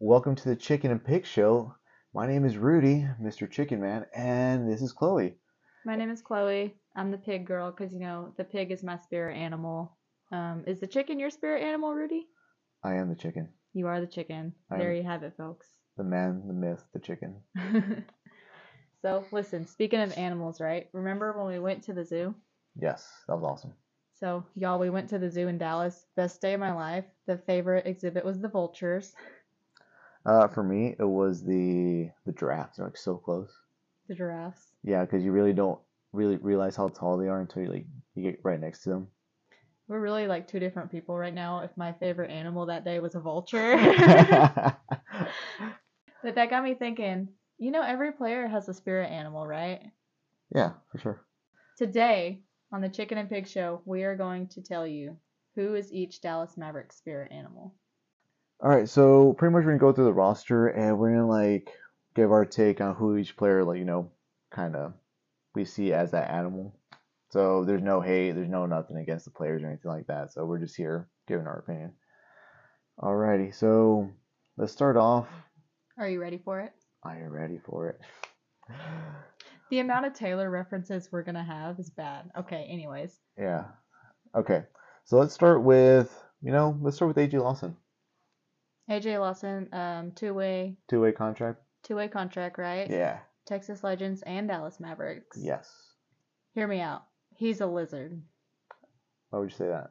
Welcome to the Chicken and Pig Show. My name is Rudy, Mr. Chicken Man, and this is Chloe. My name is Chloe. I'm the pig girl because, you know, the pig is my spirit animal. Um, is the chicken your spirit animal, Rudy? I am the chicken. You are the chicken. I there you have it, folks. The man, the myth, the chicken. so, listen, speaking of animals, right? Remember when we went to the zoo? Yes, that was awesome. So, y'all, we went to the zoo in Dallas. Best day of my life. The favorite exhibit was the vultures, Uh, for me, it was the the giraffes. They're like so close. the giraffes. Yeah, because you really don't really realize how tall they are until you like you get right next to them. We're really like two different people right now. If my favorite animal that day was a vulture. But that got me thinking, you know, every player has a spirit animal, right? yeah, for sure. Today, on the Chicken and Pig Show, we are going to tell you who is each Dallas Maverick spirit animal. All right, so pretty much we're gonna go through the roster and we're gonna like give our take on who each player like you know kind of we see as that animal. So there's no hate, there's no nothing against the players or anything like that. So we're just here giving our opinion. Alrighty, so let's start off. Are you ready for it? Are you ready for it? The amount of Taylor references we're going to have is bad. Okay, anyways. Yeah. Okay. So let's start with you know let's start with AJ Lawson. AJ Lawson, um, two way Two way contract. two way contract, right? Yeah. Texas Legends and Dallas Mavericks. Yes. Hear me out. He's a lizard. Why would you say that?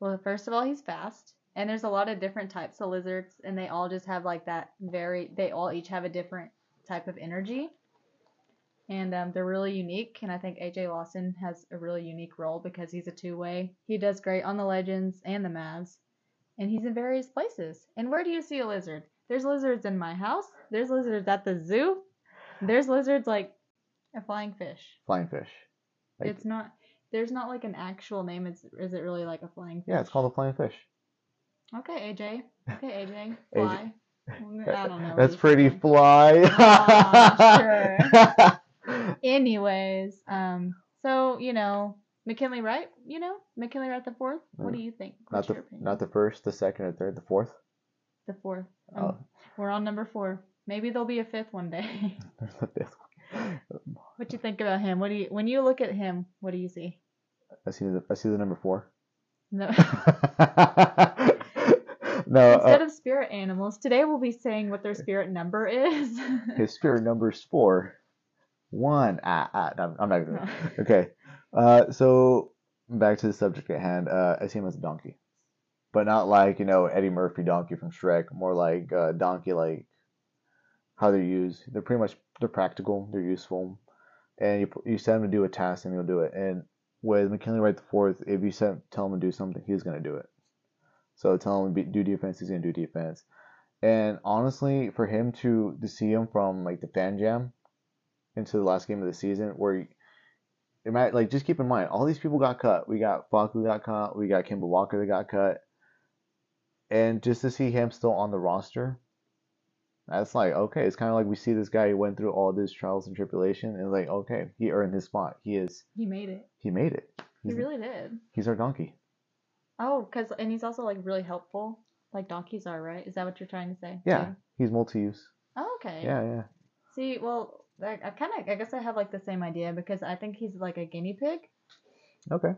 Well, first of all, he's fast. And there's a lot of different types of lizards, and they all just have like that very, they all each have a different type of energy. And um, they're really unique. And I think AJ Lawson has a really unique role because he's a two way. He does great on the Legends and the Mavs. And he's in various places. And where do you see a lizard? There's lizards in my house, there's lizards at the zoo, there's lizards like a flying fish. Flying fish. Like- It's not, there's not like an actual name. It's, is it really like a flying fish? Yeah, it's called a flying fish. Okay, AJ. Okay, AJ. Fly. I don't know. That's pretty saying. fly. Aw, Anyways, um, so you know, McKinley Wright, you know, McKinley Wright the fourth. What do you think? not the not the first, the second, or third, the fourth. the fourth. Oh, Um, We're on number four. Maybe there'll be a fifth one day. there's the fifth one. what do you think about him? What do you when you look at him? What do you see? I see the I see the number four. No. no, Instead uh, of spirit animals, today we'll be saying what their spirit number is. his spirit number is four. One. Ah, ah, no, I'm not even. No. Okay. Uh, so back to the subject at hand. Uh, I see him as a donkey, but not like you know Eddie Murphy donkey from Shrek. More like uh, donkey, like how they're used. They're pretty much they're practical. They're useful, and you you set him to do a task and he'll do it. And with McKinley Wright the fourth, if you set tell him to do something, he's gonna do it. So tell him to do defense, he's gonna do defense. And honestly, for him to to see him from like the fan jam into the last game of the season, where you, might like just keep in mind all these people got cut. We got who got cut. We got Kemba Walker that got cut, and just to see him still on the roster, that's like okay. It's kind of like we see this guy who went through all this trials and tribulation, and like okay, he earned his spot. He is he made it. he made it. He really did. he's our donkey. Oh, cause and he's also like really helpful, like donkeys are, right? Is that what you're trying to say? Yeah, he's multi-use. Oh, okay. Yeah, yeah. See, well, I, I kind of, I guess I have like the same idea because I think he's like a guinea pig. Okay.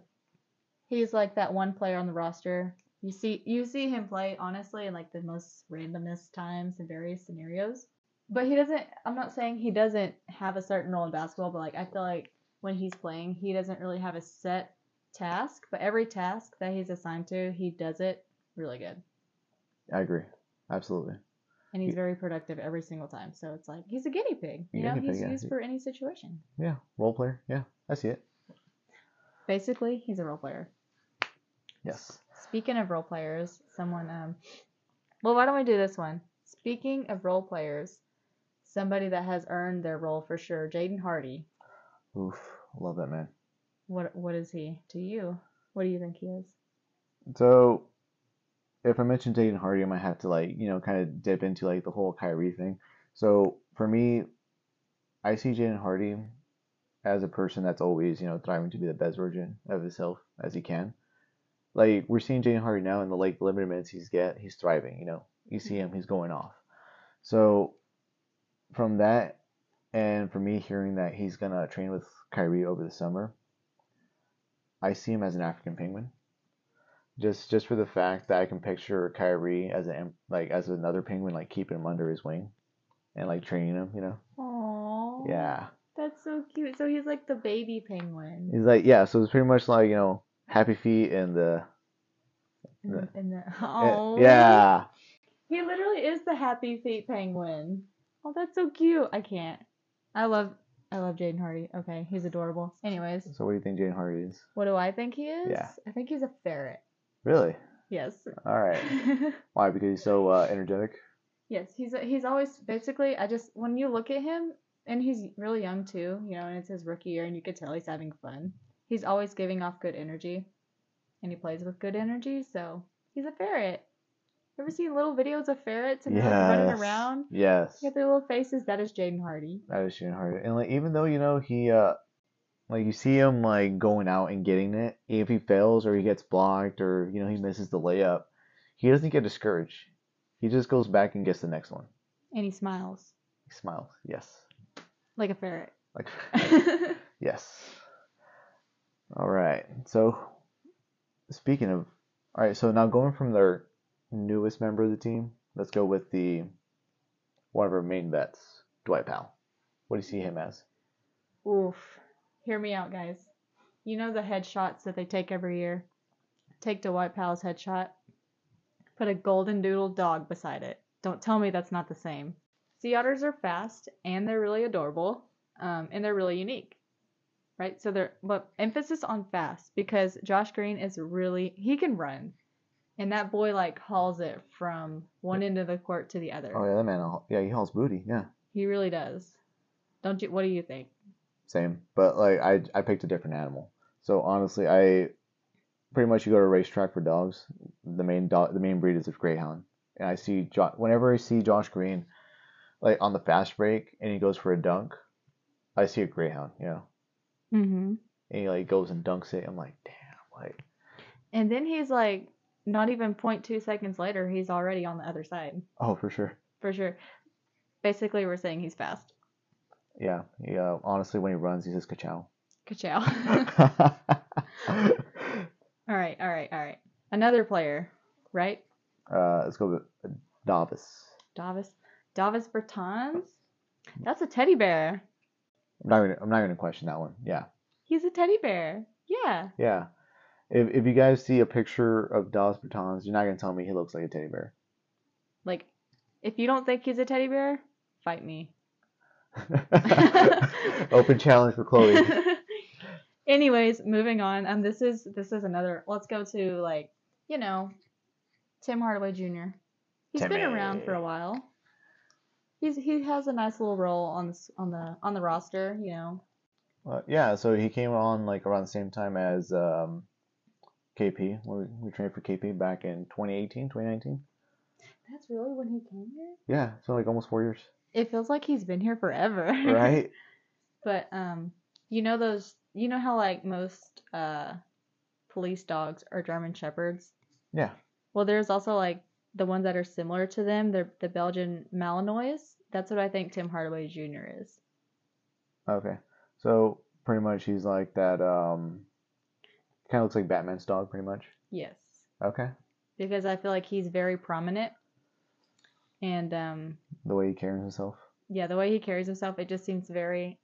He's like that one player on the roster. You see, you see him play honestly in like the most randomest times in various scenarios. But he doesn't. I'm not saying he doesn't have a certain role in basketball, but like I feel like when he's playing, he doesn't really have a set task. But every task that he's assigned to, he does it really good. I agree. Absolutely. And he's very productive every single time. So it's like he's a guinea pig. You know, Guinea pig, he's yeah. used for any situation. Yeah. Role player. Yeah. I see it. Basically, he's a role player. Yes. Speaking of role players, someone um well why don't we do this one? Speaking of role players, somebody that has earned their role for sure, Jaden Hardy. Oof. Love that man. What what is he to you? What do you think he is? So, if I mention Jaden Hardy, I might have to like you know kind of dip into like the whole Kyrie thing. So for me, I see Jaden Hardy as a person that's always you know thriving to be the best version of himself as he can. Like we're seeing Jaden Hardy now in the like limited minutes he's get, he's thriving. You know, you see him, he's going off. So from that, and for me hearing that he's gonna train with Kyrie over the summer, I see him as an African penguin. Just just for the fact that I can picture Kyrie as an like as another penguin, like keeping him under his wing, and like training him. You know. Aww. Yeah. That's so cute. So he's like the baby penguin. He's like yeah. So it's pretty much like you know Happy Feet and the. In the, in the, Aw. Yeah. He literally is the happy feet penguin. Oh, that's so cute. I can't. I love I love Jaden Hardy. Okay, he's adorable. Anyways, So what do you think Jaden Hardy is? what do I think he is? Yeah. I think he's a ferret. Really? Yes. All right. Why? Because he's so uh, energetic. yes, he's he's always basically I just when you look at him and he's really young too, you know, and it's his rookie year and you could tell he's having fun. He's always giving off good energy. And he plays with good energy, so he's a ferret. Ever seen little videos of ferrets and they're like running around? Yes. Got their little faces. That is Jaden Hardy. That is Jaden Hardy. And like even though you know he uh like you see him like going out and getting it, if he fails or he gets blocked or you know he misses the layup, he doesn't get discouraged. He just goes back and gets the next one. And he smiles He smiles. Yes. like a ferret. Like yes. All right. So speaking of all right, so now going from their newest member of the team, let's go with the one of our main vets, Dwight Powell. What do you see him as? Oof. Hear me out, guys. You know the headshots that they take every year? Take Dwight Powell's headshot, put a golden doodle dog beside it. Don't tell me that's not the same. Sea otters are fast and they're really adorable, um, and they're really unique, right? So they're but emphasis on fast because Josh Green is really he can run, and that boy like hauls it from one end of the court to the other. Oh yeah, that man. Yeah, he hauls booty. Yeah. He really does. Don't you? What do you think? Same. But like I I picked a different animal. So honestly, I pretty much you go to a racetrack for dogs. The main dog, the main breed is a greyhound, and I see jo- whenever I see Josh Green, like on the fast break, and he goes for a dunk, I see a greyhound. You know, Mm-hmm. and he like goes and dunks it. I'm like, damn, like And then he's like, not even 0.2 seconds later, he's already on the other side. oh for sure. For sure. Basically, we're saying he's fast. Yeah, yeah. Honestly, when he runs, he says ka-chow. Ka-chow. all right, all right, all right. Another player, right? uh, let's go with Davis. Davis. Davis Bertans. That's a teddy bear. I'm not gonna, I'm not gonna question that one. Yeah. He's a teddy bear. Yeah. Yeah. If if you guys see a picture of Davis Bertans, you're not gonna tell me he looks like a teddy bear. Like, if you don't think he's a teddy bear, fight me. Open challenge for Chloe. Anyways, moving on. Um, this is this is another. Let's go to like you know, Tim Hardaway Jr. He's been around for a while. He's he has a nice little role on the on the on the roster. You know. Uh, yeah, so he came on like around the same time as um, KP. When we, we trained for KP back in 2018, 2019. That's really when he came here. Yeah, so like almost four years, It feels like he's been here forever. right? but um, you know those. You know how like most uh, police dogs are German shepherds. yeah. Well, there's also like the ones that are similar to them. They're the Belgian Malinois. That's what I think Tim Hardaway Jr. is. Okay. So pretty much he's like that. Um, kind of looks like Batman's dog, pretty much. Yes, Okay. because I feel like he's very prominent, and um, The way he carries himself. yeah, the way he carries himself, it just seems very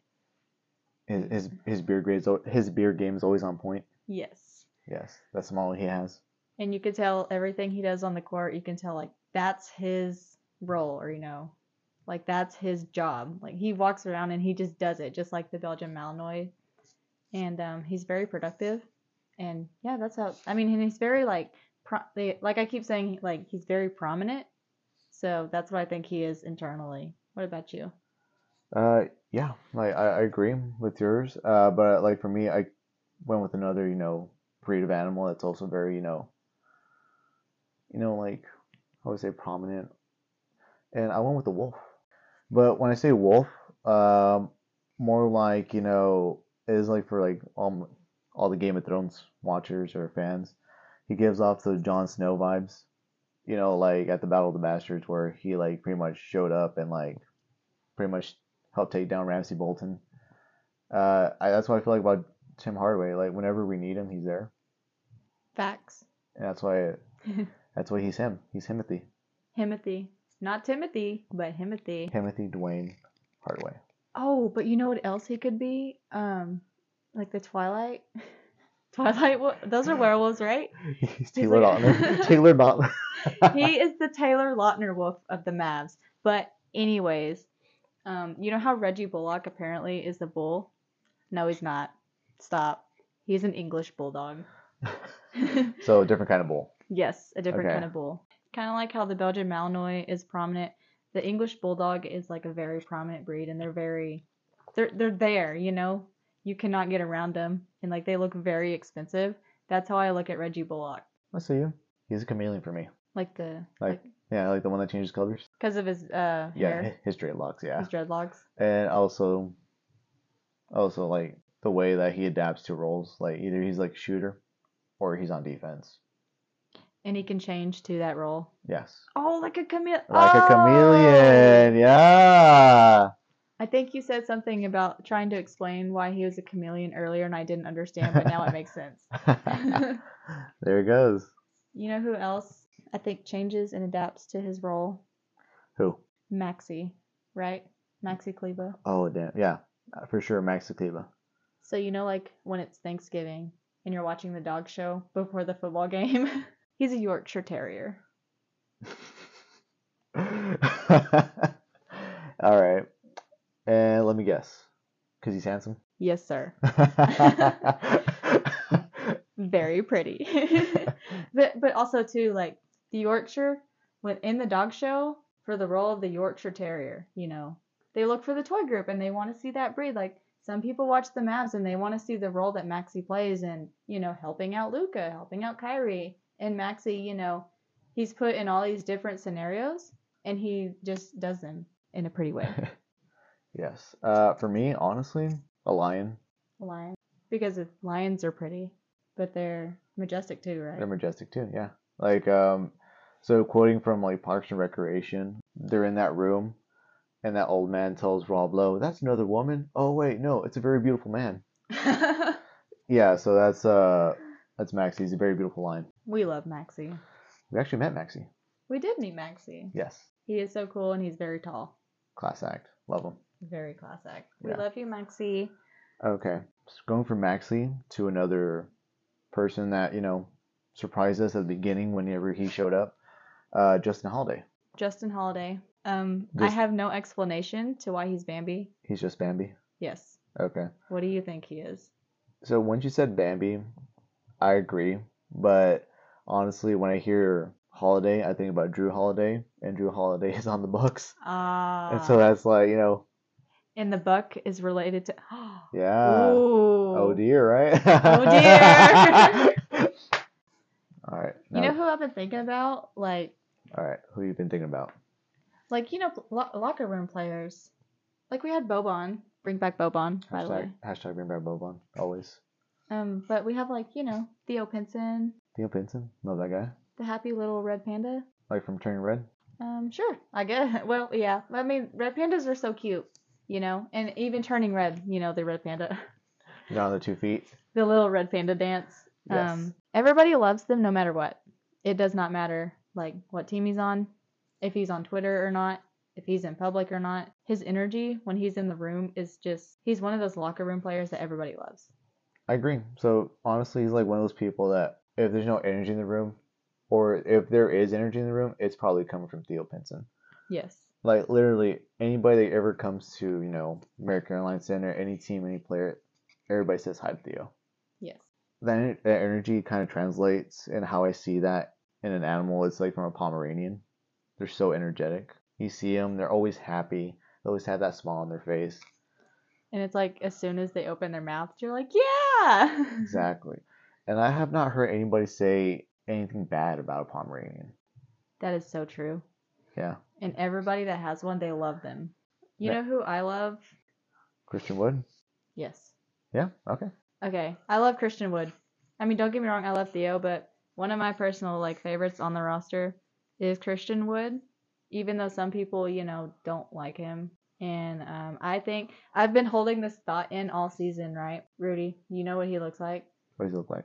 His his, his beard grades, his beard game is always on point. yes. Yes, that's all he has. And you could tell everything he does on the court. You can tell like that's his role, or you know, like that's his job. Like he walks around and he just does it, just like the Belgian Malinois. And um, he's very productive. And yeah, that's how. I mean, and he's very like, pro- they, like I keep saying, like he's very prominent. So that's what I think he is internally. What about you? Uh, yeah, like I, I agree with yours. Uh, but like for me, I went with another, you know, breed of animal that's also very, you know, you know, like I would say prominent, and I went with the wolf. But when I say wolf, um, more like you know, is like for like all all the Game of Thrones watchers or fans. He gives off the Jon Snow vibes. You know, like at the Battle of the Bastards where he like pretty much showed up and like pretty much helped take down Ramsay Bolton. Uh, I, that's what I feel like about Tim Hardaway. Like whenever we need him, he's there, Facts. and that's why that's why he's him. He's Timothy, Timothy. Not Timothy, but Timothy. Timothy Dwayne Hardaway. Oh, but you know what else he could be? Um, like the Twilight. Twilight. Those are werewolves, right? He's Taylor like- Lautner. Taylor Lautner. he is the Taylor Lautner wolf of the Mavs. But anyways, um, you know how Reggie Bullock apparently is the bull? No, he's not. Stop. He's an English bulldog. so a different kind of bull. yes, a different Okay. kind of bull. Kind of like how the Belgian Malinois is prominent. The English bulldog is like a very prominent breed, and they're very, they're they're there. You know, you cannot get around them, and like they look very expensive. That's how I look at Reggie Bullock, I see you. He's a chameleon for me. like the Like- Yeah, like the one that changes colors. because of his uh Yeah, hair, hi- his dreadlocks. Yeah, his dreadlocks. and also, also like the way that he adapts to roles. Like either he's like shooter, or he's on defense. And he can change to that role. Yes, Oh, like a chameleon. like a chameleon. Yeah. I think you said something about trying to explain why he was a chameleon earlier, and I didn't understand, but now it makes sense. there it goes. you know who else I think changes and adapts to his role? Who? Maxi, right? Maxi Kleber. Oh damn. Yeah, uh, for sure. Max Tequila. So you know, like when it's Thanksgiving and you're watching the dog show before the football game, he's a Yorkshire Terrier. All right. And let me guess. Because he's handsome? Yes, sir. Very pretty. but but also too like the Yorkshire when in the dog show for the role of the Yorkshire Terrier, you know, they look for the toy group and they want to see that breed. Like some people watch the Mavs and they want to see the role that Maxie plays in, you know, helping out Luka, helping out Kyrie, and Maxie, you know, he's put in all these different scenarios and he just does them in a pretty way. yes. Uh, for me, honestly, a lion. A Lion, because if lions are pretty, but they're majestic too, right? They're majestic too, yeah. Like, um, so quoting from like Parks and Recreation, they're in that room, and that old man tells Rob Lowe, "That's another woman." Oh wait, no, it's a very beautiful man. Yeah, so that's uh, that's Maxie. He's a very beautiful lion. we love Maxie. We actually met Maxie. We did meet Maxie. Yes, He is so cool and he's very tall. class act. Love him. Very classic. We Yeah. love you, Maxie. Okay, so going from Maxie to another person that you know surprised us at the beginning whenever he showed up, uh, Justin Holiday. Justin Holiday. Um, I have no explanation to why he's Bambi. He's just Bambi. Yes. Okay. What do you think he is? So once you said Bambi, I agree. But honestly, when I hear Holiday, I think about Jrue Holiday, and Jrue Holiday is on the books, Ah. and so that's like you know, and the book is related to. yeah. Ooh. Oh dear, right? Oh, dear. all right. You know who I've been thinking about? Like, all right. Who you been thinking about? like you know, lo- locker room players. Like we had Boban. Bring back Boban, by the way. Hashtag, hashtag bring back Boban. Always. Um, but we have like you know Theo Pinson, Theo Pinson. Love that guy. the happy little red panda. Like from Turning Red. Um, sure, I guess. Well, yeah. I mean, red pandas are so cute, you know, and even turning red, you know, the red panda, on the two feet. the little red panda dance. Yes. Um, everybody loves them no matter what. It does not matter like what team he's on, if he's on Twitter or not, if he's in public or not. His energy when he's in the room is just he's one of those locker room players that everybody loves. I agree. So honestly, he's like one of those people that if there's no energy in the room, or if there is energy in the room, it's probably coming from Theo Pinson. Yes. Like literally anybody that ever comes to you know American Airlines Center, any team, any player, everybody says hi to Theo. Yes. That, en- that energy kind of translates and how I see that in an animal. It's like from a Pomeranian. They're so energetic. You see them, they're always happy. They always have that smile on their face. And it's like as soon as they open their mouths, you're like, yeah. Exactly. And I have not heard anybody say anything bad about a Pomeranian. that is so true. Yeah. And everybody that has one, they love them. You Yeah. know who I love? Christian Wood? Yes. Yeah, okay. Okay. I love Christian Wood. I mean, don't get me wrong, I love Theo, but one of my personal like favorites on the roster is Christian Wood, even though some people, you know, don't like him. And um, I think I've been holding this thought in all season, right? Rudy, you know what he looks like? What does he look like?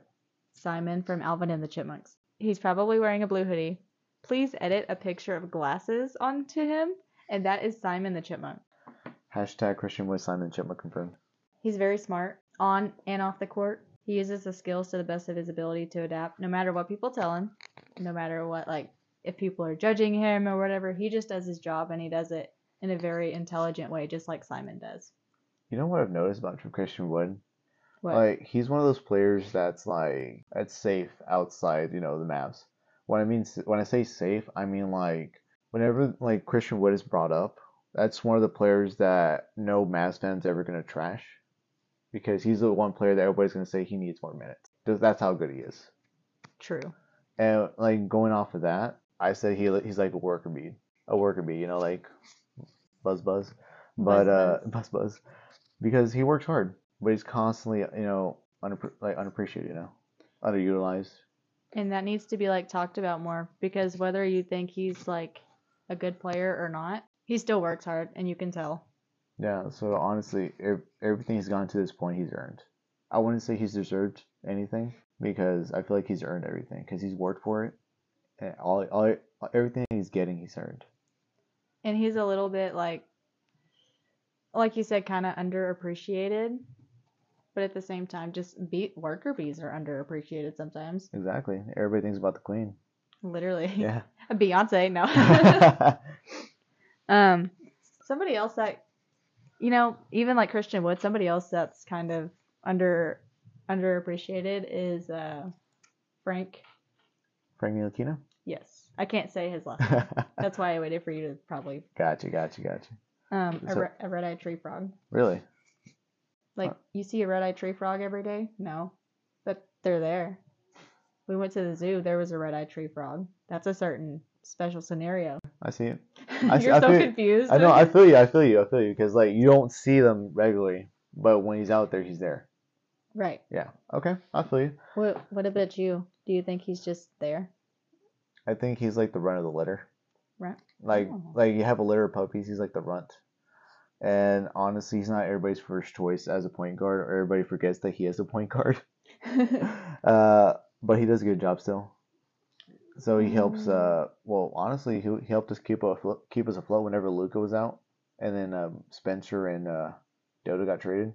Simon from Alvin and the Chipmunks. He's probably wearing a blue hoodie. Please edit a picture of glasses onto him, and that is Simon the Chipmunk. Hashtag Christian Wood Simon Chipmunk confirmed. He's very smart on and off the court. He uses the skills to the best of his ability to adapt, no matter what people tell him, no matter what, like, if people are judging him or whatever. He just does his job and he does it in a very intelligent way, just like Simon does. You know what I've noticed about from Christian Wood? What? Like he's one of those players that's like that's safe outside, you know, the Mavs. When I mean when I say safe, I mean like whenever like Christian Wood is brought up, that's one of the players that no Mavs fans ever gonna trash, because he's the one player that everybody's gonna say he needs more minutes. That's how good he is. True. And like going off of that, I said he he's like a worker bee, a worker bee, you know, like buzz buzz, but Buzz uh buzz. buzz buzz, because he works hard, but he's constantly you know like unappreciated, you know, underutilized. And that needs to be like talked about more because whether you think he's like a good player or not, he still works hard and you can tell. Yeah, so honestly, ev- everything he's gotten to this point, he's earned. I wouldn't say he's deserved anything because I feel like he's earned everything because he's worked for it, and all, all everything he's getting, he's earned. And he's a little bit like like you said, kinda underappreciated. But at the same time, just be worker bees are underappreciated sometimes. Exactly. Everybody thinks about the queen. Literally. Yeah. Beyonce, no. um somebody else that you know, even like Christian Wood, somebody else that's kind of under underappreciated is uh Frank. Frank Ntilikina? Yes. I can't say his last name. That's why I waited for you to probably gotcha, gotcha, gotcha. um a, re- a red-eyed tree frog. Really? Like you see a red-eyed tree frog every day? No. But they're there. We went to the zoo, there was a red-eyed tree frog. That's a certain special scenario. I see it. I see- You're I so confused. I know. I feel you. I feel you. I feel you. Because like you don't see them regularly, but when he's out there, he's there. right. Yeah. Okay. I feel you. What what about you? Do you think he's just there? I think he's like the run of the litter. Right. Like Oh. like you have a litter of puppies. He's like the runt. And honestly, he's not everybody's first choice as a point guard. Or everybody forgets that he is a point guard. uh, but he does a good job still. So he helps. Mm. Uh, well, honestly, he, he helped us keep aflo- keep us afloat whenever Luka was out, and then um, Spencer and uh, Dodo got traded.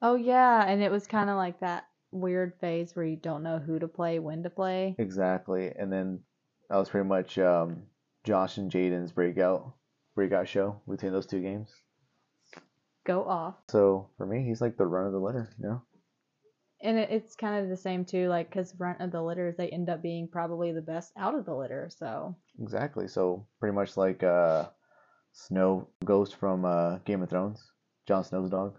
oh yeah, and it was kind of like that weird phase where you don't know who to play, when to play. Exactly, and then that was pretty much um, Josh and Jaden's breakout breakout show between those two games. Go off. So for me, he's like the run of the litter. You know? And it, it's kind of the same too, like because run of the litters, they end up being probably the best out of the litter. So Exactly. So pretty much like uh, Snow Ghost from uh, Game of Thrones, Jon Snow's dog.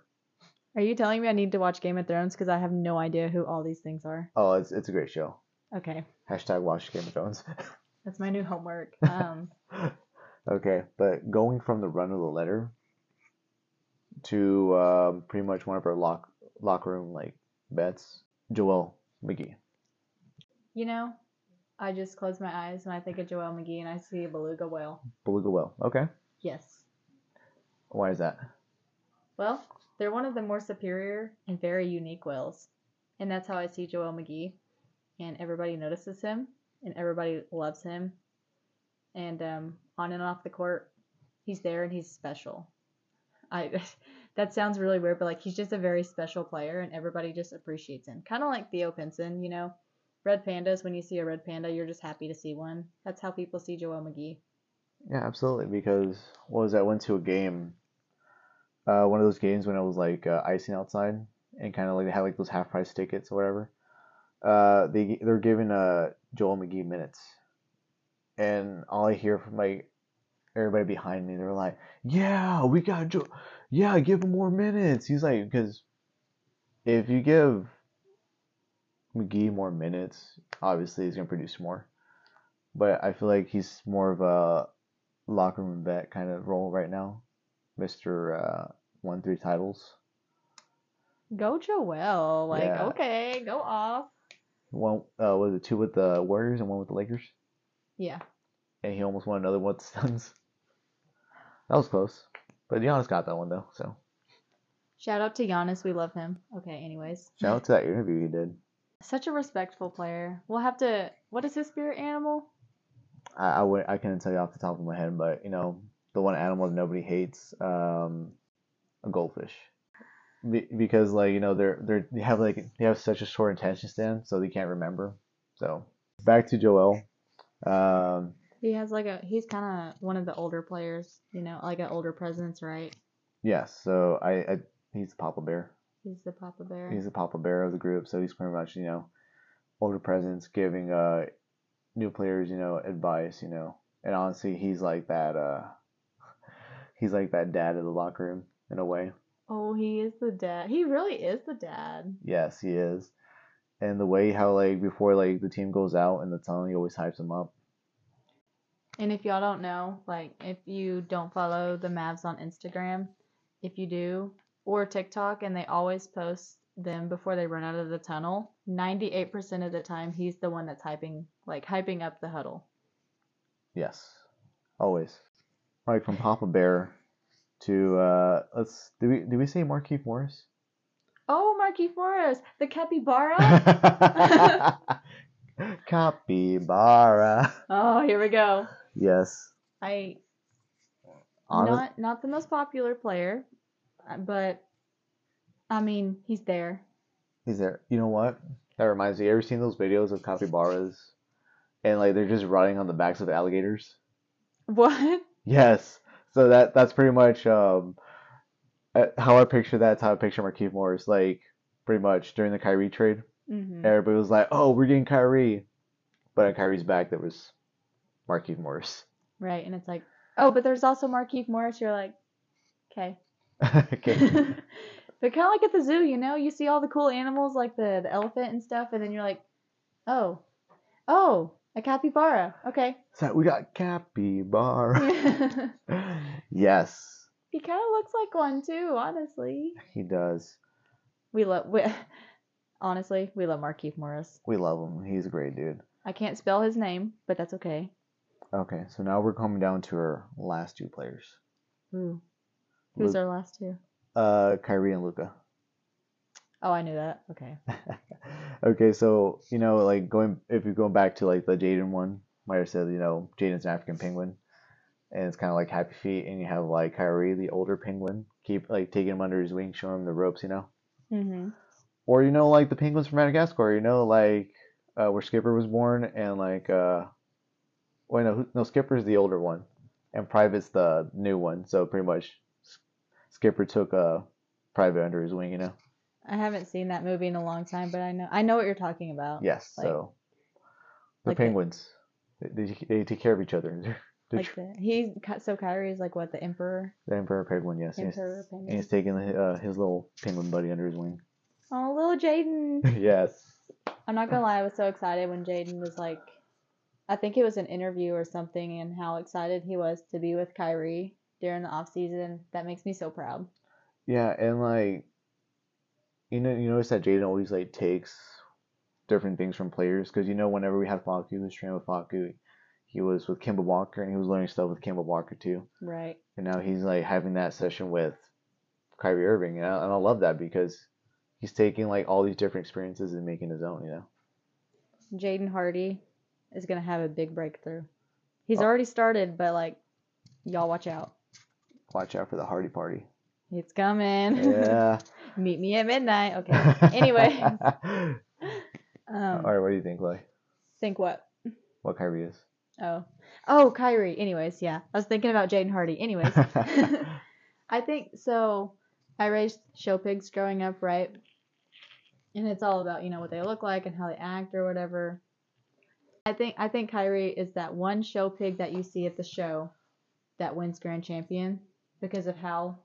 are you telling me I need to watch Game of Thrones because I have no idea who all these things are? Oh, it's it's a great show. Okay, Hashtag watch Game of Thrones. that's my new homework. Um, okay, but going from the run of the letter to um, pretty much one of our lock locker room like bets, JaVale McGee. you know, I just close my eyes and I think of JaVale McGee and I see a beluga whale. Beluga whale. Okay, Yes. why is that? Well, they're one of the more superior and very unique whales. And that's how I see Joel McGee. And everybody notices him and everybody loves him. And um, on and off the court, he's there and he's special. I that sounds really weird, but like he's just a very special player and everybody just appreciates him. Kind of like Theo Pinson, you know. Red pandas, when you see a red panda, you're just happy to see one. That's how people see JaVale McGee. Yeah, absolutely. Because what was that? I went to a game, uh, one of those games when it was like uh, icing outside, and kind of like they had like those half price tickets or whatever. Uh, they they're giving uh JaVale McGee minutes, and all I hear from like everybody behind me, they're like, "Yeah, we got Joe. Yeah, give him more minutes." He's like, because if you give McGee more minutes, obviously he's gonna produce more. But I feel like he's more of a locker room vet kind of role right now, Mister uh, One Three Titles. Go Joel. Like, Yeah. okay, go off. One uh, was it two with the Warriors and one with the Lakers? Yeah. and he almost won another one with the Suns. That was close, but Giannis got that one though. So Shout out to Giannis. We love him. Okay, anyways. shout out to that interview he did. Such a respectful player. We'll have to. What is his spirit animal? I I, would, I couldn't tell you off the top of my head, but you know the one animal that nobody hates, um, a goldfish. Be, because like you know they're they're they have like they have such a short attention span, so they can't remember. So back to Joel. Um, He has like a. He's kind of one of the older players. You know, like an older presence, right? yes, so I, I he's the Papa Bear. He's the Papa Bear. He's the Papa Bear of the group, so he's pretty much you know older presence giving uh new players you know advice, you know, and honestly he's like that uh he's like that dad of the locker room in a way. oh, he is the dad. He really is the dad. Yes, he is. And the way how like before like the team goes out in the tunnel, he always hypes them up. And if y'all don't know, like if you don't follow the Mavs on Instagram, if you do, or TikTok, and they always post them before they run out of the tunnel, 98% of the time he's the one that's hyping like hyping up the huddle. Yes, always. Like from Papa Bear to uh let's do we did we say Markieff Morris? Oh, Markieff Morris, the capybara. Capybara. oh, here we go. Yes. I Honest, not not the most popular player, uh, but I mean he's there. He's there. You know what? That reminds me. You ever seen those videos of capybaras? And like they're just riding on the backs of alligators? What? Yes. So that that's pretty much um how I picture. That's how I picture Markieff Morris. Like pretty much during the Kyrie trade, hmm everybody was like, "Oh, we're getting Kyrie," but on Kyrie's back there was Markieff Morris. Right, and it's like, oh, but there's also Markieff Morris. You're like, okay. okay. but kind of like at the zoo, you know, you see all the cool animals like the the elephant and stuff, and then you're like, oh, oh, a capybara. Okay. So we got capybara. he kind of looks like one too, honestly. he does. We love, we, honestly, we love Markieff Morris. We love him. He's a great dude. I can't spell his name, but that's okay. Okay, so now we're coming down to our last two players. Ooh. Who's Lu- our last two? Uh, Kyrie and Luka. Oh, I knew that. Okay. okay, so you know, like going if you're going back to like the Jaden one, might have said you know Jaden's an African penguin, and it's kind of like Happy Feet, and you have like Kyrie, the older penguin, keep like taking him under his wing, showing him the ropes, you know, Mm-hmm. or you know like the penguins from Madagascar, you know, like uh, where Skipper was born, and like uh, well no, no Skipper's the older one, and Private's the new one, so pretty much Skipper took uh, Private under his wing, you know. I haven't seen that movie in a long time, but I know I know what you're talking about. Yes, Like- so the like penguins, they, they take care of each other. Like the he so Kyrie is like what the emperor the emperor penguin, yes. emperor And he's taking uh, his little penguin buddy under his wing. Oh, little Jaden. yes. I'm not gonna lie, I was so excited when Jaden was like, I think it was an interview or something, and how excited he was to be with Kyrie during the off season. That makes me so proud. Yeah, and like, you know, you notice that Jaden always like takes different things from players because you know whenever we had Facu, was training with Facu, he was with Kemba Walker and he was learning stuff with Kemba Walker too. Right. And now he's like having that session with Kyrie Irving, and I, and I love that because he's taking like all these different experiences and making his own. You know. Jaden Hardy is gonna have a big breakthrough. He's Oh. already started, but like, y'all watch out. Watch out for the Hardy Party. It's coming. Yeah. Meet me at midnight. Okay. Anyway. All Um, right, what do you think, Clay? think what? What Kyrie is? Oh. Oh, Kyrie. Anyways, yeah. I was thinking about Jaden Hardy. Anyways. I think so. I raised show pigs growing up, right? And it's all about, you know, what they look like and how they act or whatever. I think I think Kyrie is that one show pig that you see at the show that wins grand champion because of how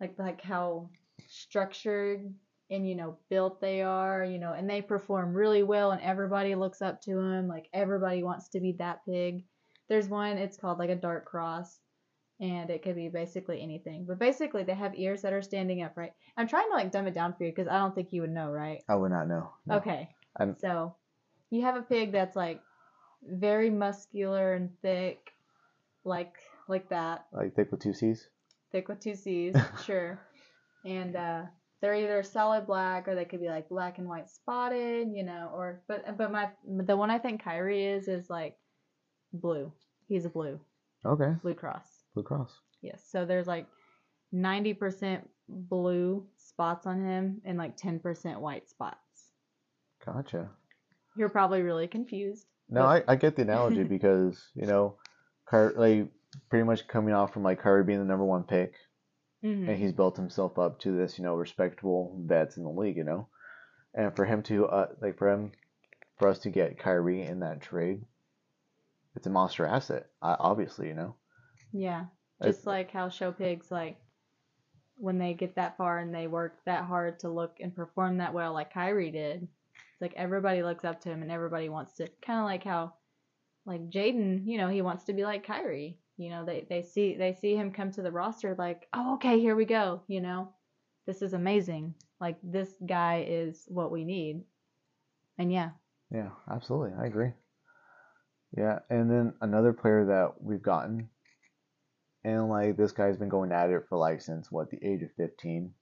like like how structured and you know built they are, you know, and they perform really well and everybody looks up to them, like everybody wants to be that pig. There's one, it's called like a dark cross and it could be basically anything. But basically, they have ears that are standing up, right? I'm trying to like dumb it down for you because I don't think you would know, right? I would not know. No. Okay. I'm- So you have a pig that's like very muscular and thick, like like that, Like thick with two C's. thick with two C's, sure. And uh, they're either solid black or they could be like black and white spotted, you know. Or but but my the one I think Kyrie is is like blue. He's a blue, Okay. blue cross. Blue Cross. Yes. So there's like 90% blue spots on him and like 10% white spots. Gotcha. You're probably really confused. No, I, I get the analogy because you know, Kyrie, like pretty much coming off from like Kyrie being the number one pick, Mhm. and he's built himself up to this you know respectable vets in the league, you know, and for him to uh like for him, for us to get Kyrie in that trade, it's a monster asset. Obviously, you know. Yeah. Just like how show pigs like when they get that far and they work that hard to look and perform that well like Kyrie did. It's like everybody looks up to him and everybody wants to kind of like how like Jaden, you know, he wants to be like Kyrie. You know, they they see they see him come to the roster like, "Oh, okay, here we go," you know. This is amazing. Like this guy is what we need. And yeah, Yeah, absolutely. I agree. Yeah, and then another player that we've gotten, and like this guy's been going at it for like since what the age of fifteen,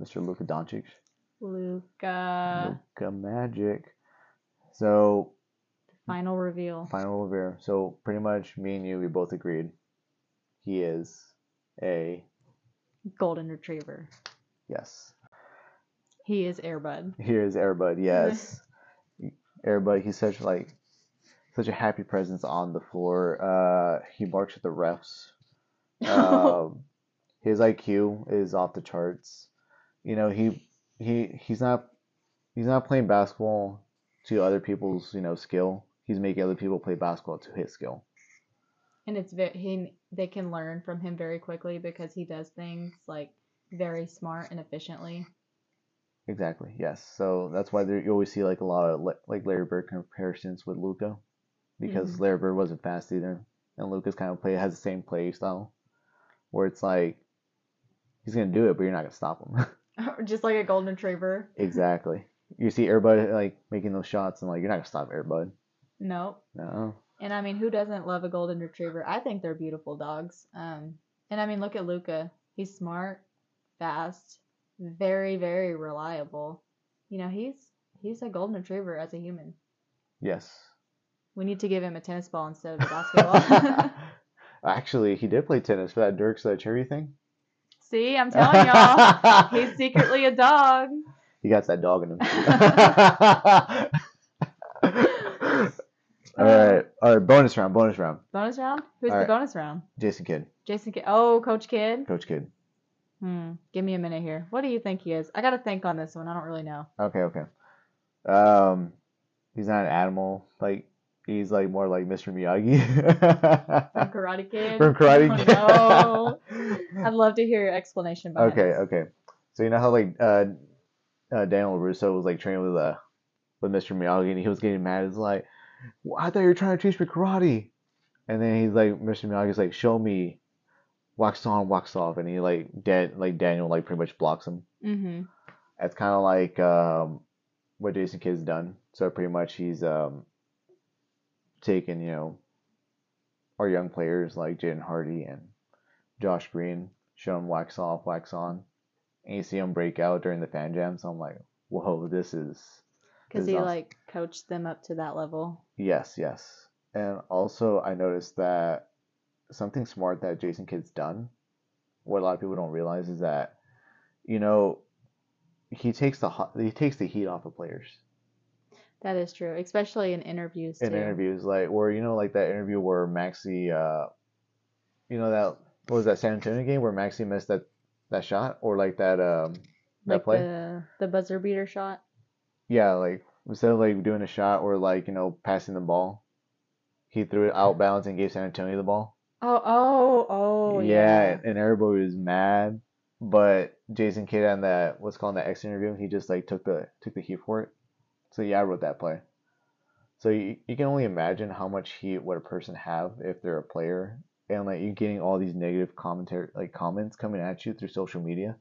Mr. Luka Doncic. Luca Luka Magic. So final reveal. final reveal. So pretty much me and you, we both agreed. He is a Golden retriever. yes. He is Airbud. He is Airbud. Yes, Airbud. He's such like such a happy presence on the floor. Uh, he barks at the refs. Um, his IQ is off the charts. You know, he he he's not he's not playing basketball to other people's you know skill. He's making other people play basketball to his skill. and it's very he they can learn from him very quickly because he does things like very smart and efficiently. Exactly. Yes. So that's why there, you always see like a lot of like Larry Bird comparisons with Luka, because Mhm. Larry Bird wasn't fast either, and Luka's kind of play has the same play style, where it's like he's gonna do it, but you're not gonna stop him. Just like a golden retriever. exactly. You see Airbud like making those shots, and like you're not gonna stop Airbud. Nope. No. And I mean, who doesn't love a golden retriever? I think they're beautiful dogs. Um, and I mean, look at Luka. He's smart, fast, very, very reliable. You know, he's he's a golden retriever as a human. Yes. We need to give him a tennis ball instead of a basketball. Actually, he did play tennis for that Dirk's that cherry thing. See, I'm telling y'all, he's secretly a dog. He got that dog in him. all right, all right. Bonus round, bonus round. Bonus round? Who's All the right. bonus round? Jason Kidd, Jason Kidd. Oh, Coach Kidd. Coach Kidd. Hmm. Give me a minute here. What do you think he is? I gotta think on this one. I don't really know. Okay, okay. Um, he's not an animal. Like he's like more like Mr. Miyagi. From Karate Kid. From Karate Oh, Kid. no. I'd love to hear your explanation behind okay, this. okay. So you know how like uh, uh Daniel LaRusso was like training with uh with Mr. Miyagi and he was getting mad. It's like, I thought you were trying to teach me karate. And then he's like, Mr. Miyagi's like, show me, wax on, wax off, and he like Dan like Daniel like pretty much blocks him. Mm-hmm. That's kind of like um what Jason Kidd's done. So pretty much he's um taken you know our young players like Jaden Hardy and Josh Green, show them wax off, wax on, and you see them break out during the fan jam. So I'm like, whoa, this is Because he like coached them up to that level. Yes, yes. And also I noticed that something smart that Jason Kidd's done, what a lot of people don't realize is that, you know, he takes the hot, he takes the heat off of players. That is true, especially in interviews too. in interviews, like where you know, like that interview where Maxi, uh, you know that what was that San Antonio game where Maxi missed that that shot or like that um that like play? the the buzzer beater shot. Yeah, like instead of like doing a shot or like you know passing the ball, he threw it out bounds and gave San Antonio the ball. Oh, oh, oh, yeah, yeah. and everybody was mad, but Jason Kidd on that what's called that X interview, he just like took the took the heat for it. So yeah, I wrote that play. So you, you can only imagine how much heat would a person have if they're a player, and like you're getting all these negative commentary like comments coming at you through social media,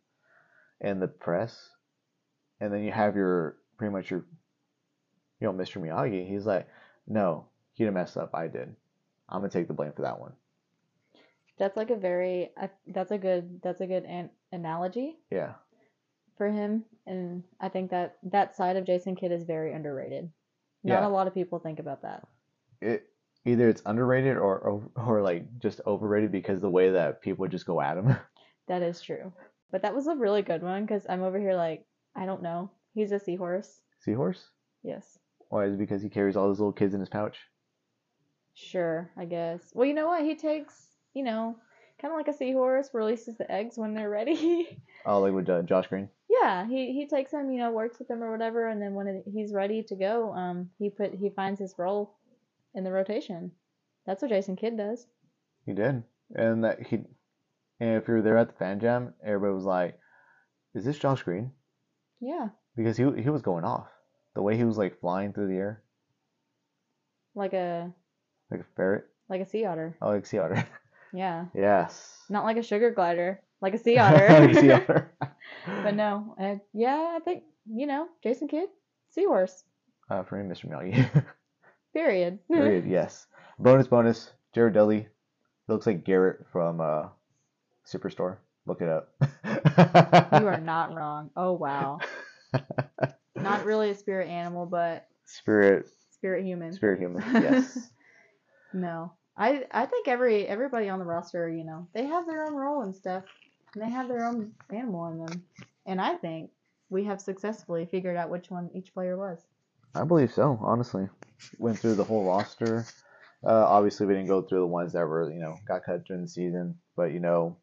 and the press, and then you have your pretty much your, you know, Mr. Miyagi. He's like, no, he didn't mess up. I did. I'm gonna take the blame for that one. That's like a very I, that's a good that's a good an, analogy Yeah. for him, and I think that that side of Jason Kidd is very underrated. Not Yeah. a lot of people think about that. It either it's underrated or or, or like just overrated because the way that people just go at him. That is true. But that was a really good one because I'm over here like I don't know. He's a seahorse. Seahorse? Yes. Why is it because he carries all those little kids in his pouch? Sure, I guess. Well, you know what? He takes, you know, kind of like a seahorse, releases the eggs when they're ready. Oh, like with uh, Josh Green. yeah, he he takes them, you know, works with them or whatever, and then when he's ready to go, um, he put he finds his role in the rotation. That's what Jason Kidd does. He did, and that he. And if you were there at the fan jam, everybody was like, "Is this Josh Green?" Yeah, Because he he was going off. The way he was like flying through the air like a like a ferret. like a sea otter. Oh, like sea otter. Yeah, yes. not like a sugar glider, like a sea otter. Like a sea otter. but no, uh, yeah, I think you know Jason Kidd, seahorse. Uh, for me, Mr. Miyagi. Period. Period. Yes. Bonus, bonus. Jared Dudley looks like Garrett from uh, Superstore. Look it up. you are not wrong. Oh wow. Not really a spirit animal, but Spirit, spirit human. spirit human. Yes. No, I I think every everybody on the roster, you know, they have their own role and stuff, and they have their own animal in them. And I think we have successfully figured out which one each player was. I believe so. Honestly, went through the whole roster. Uh, obviously, we didn't go through the ones that were you know got cut during the season, but you know,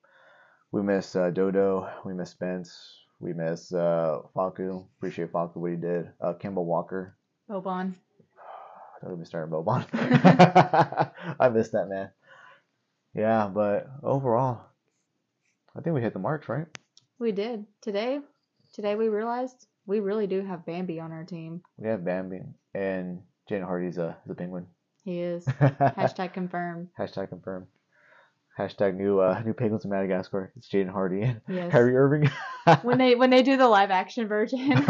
we miss uh, Dodo, we miss Spence, we miss uh, Facu. Appreciate Facu what he did. Uh, Kemba Walker. Boban. Don't even start Boban. I missed that man. Yeah, but overall, I think we hit the marks, right? We did today. Today we realized we really do have Bambi on our team. We have Bambi and Jaden Hardy's a the penguin. He is Hashtag, confirmed. hashtag confirmed. Hashtag new uh, new penguins in Madagascar. It's Jaden Hardy and Yes. Kyrie Irving. When they when they do the live action version. all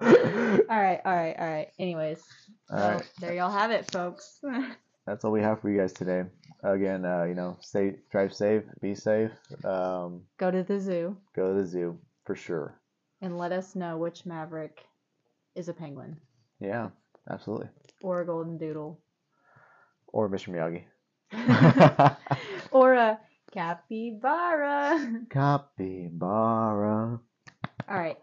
right, all right, all right. Anyways, All so right. there y'all have it, folks. That's all we have for you guys today. Again, uh, you know, stay drive safe, be safe. Um, Go to the zoo go to the zoo for sure. and let us know which Maverick is a penguin Yeah, absolutely. or a golden doodle Or Mr. Miyagi. or a capybara. Capybara. All right.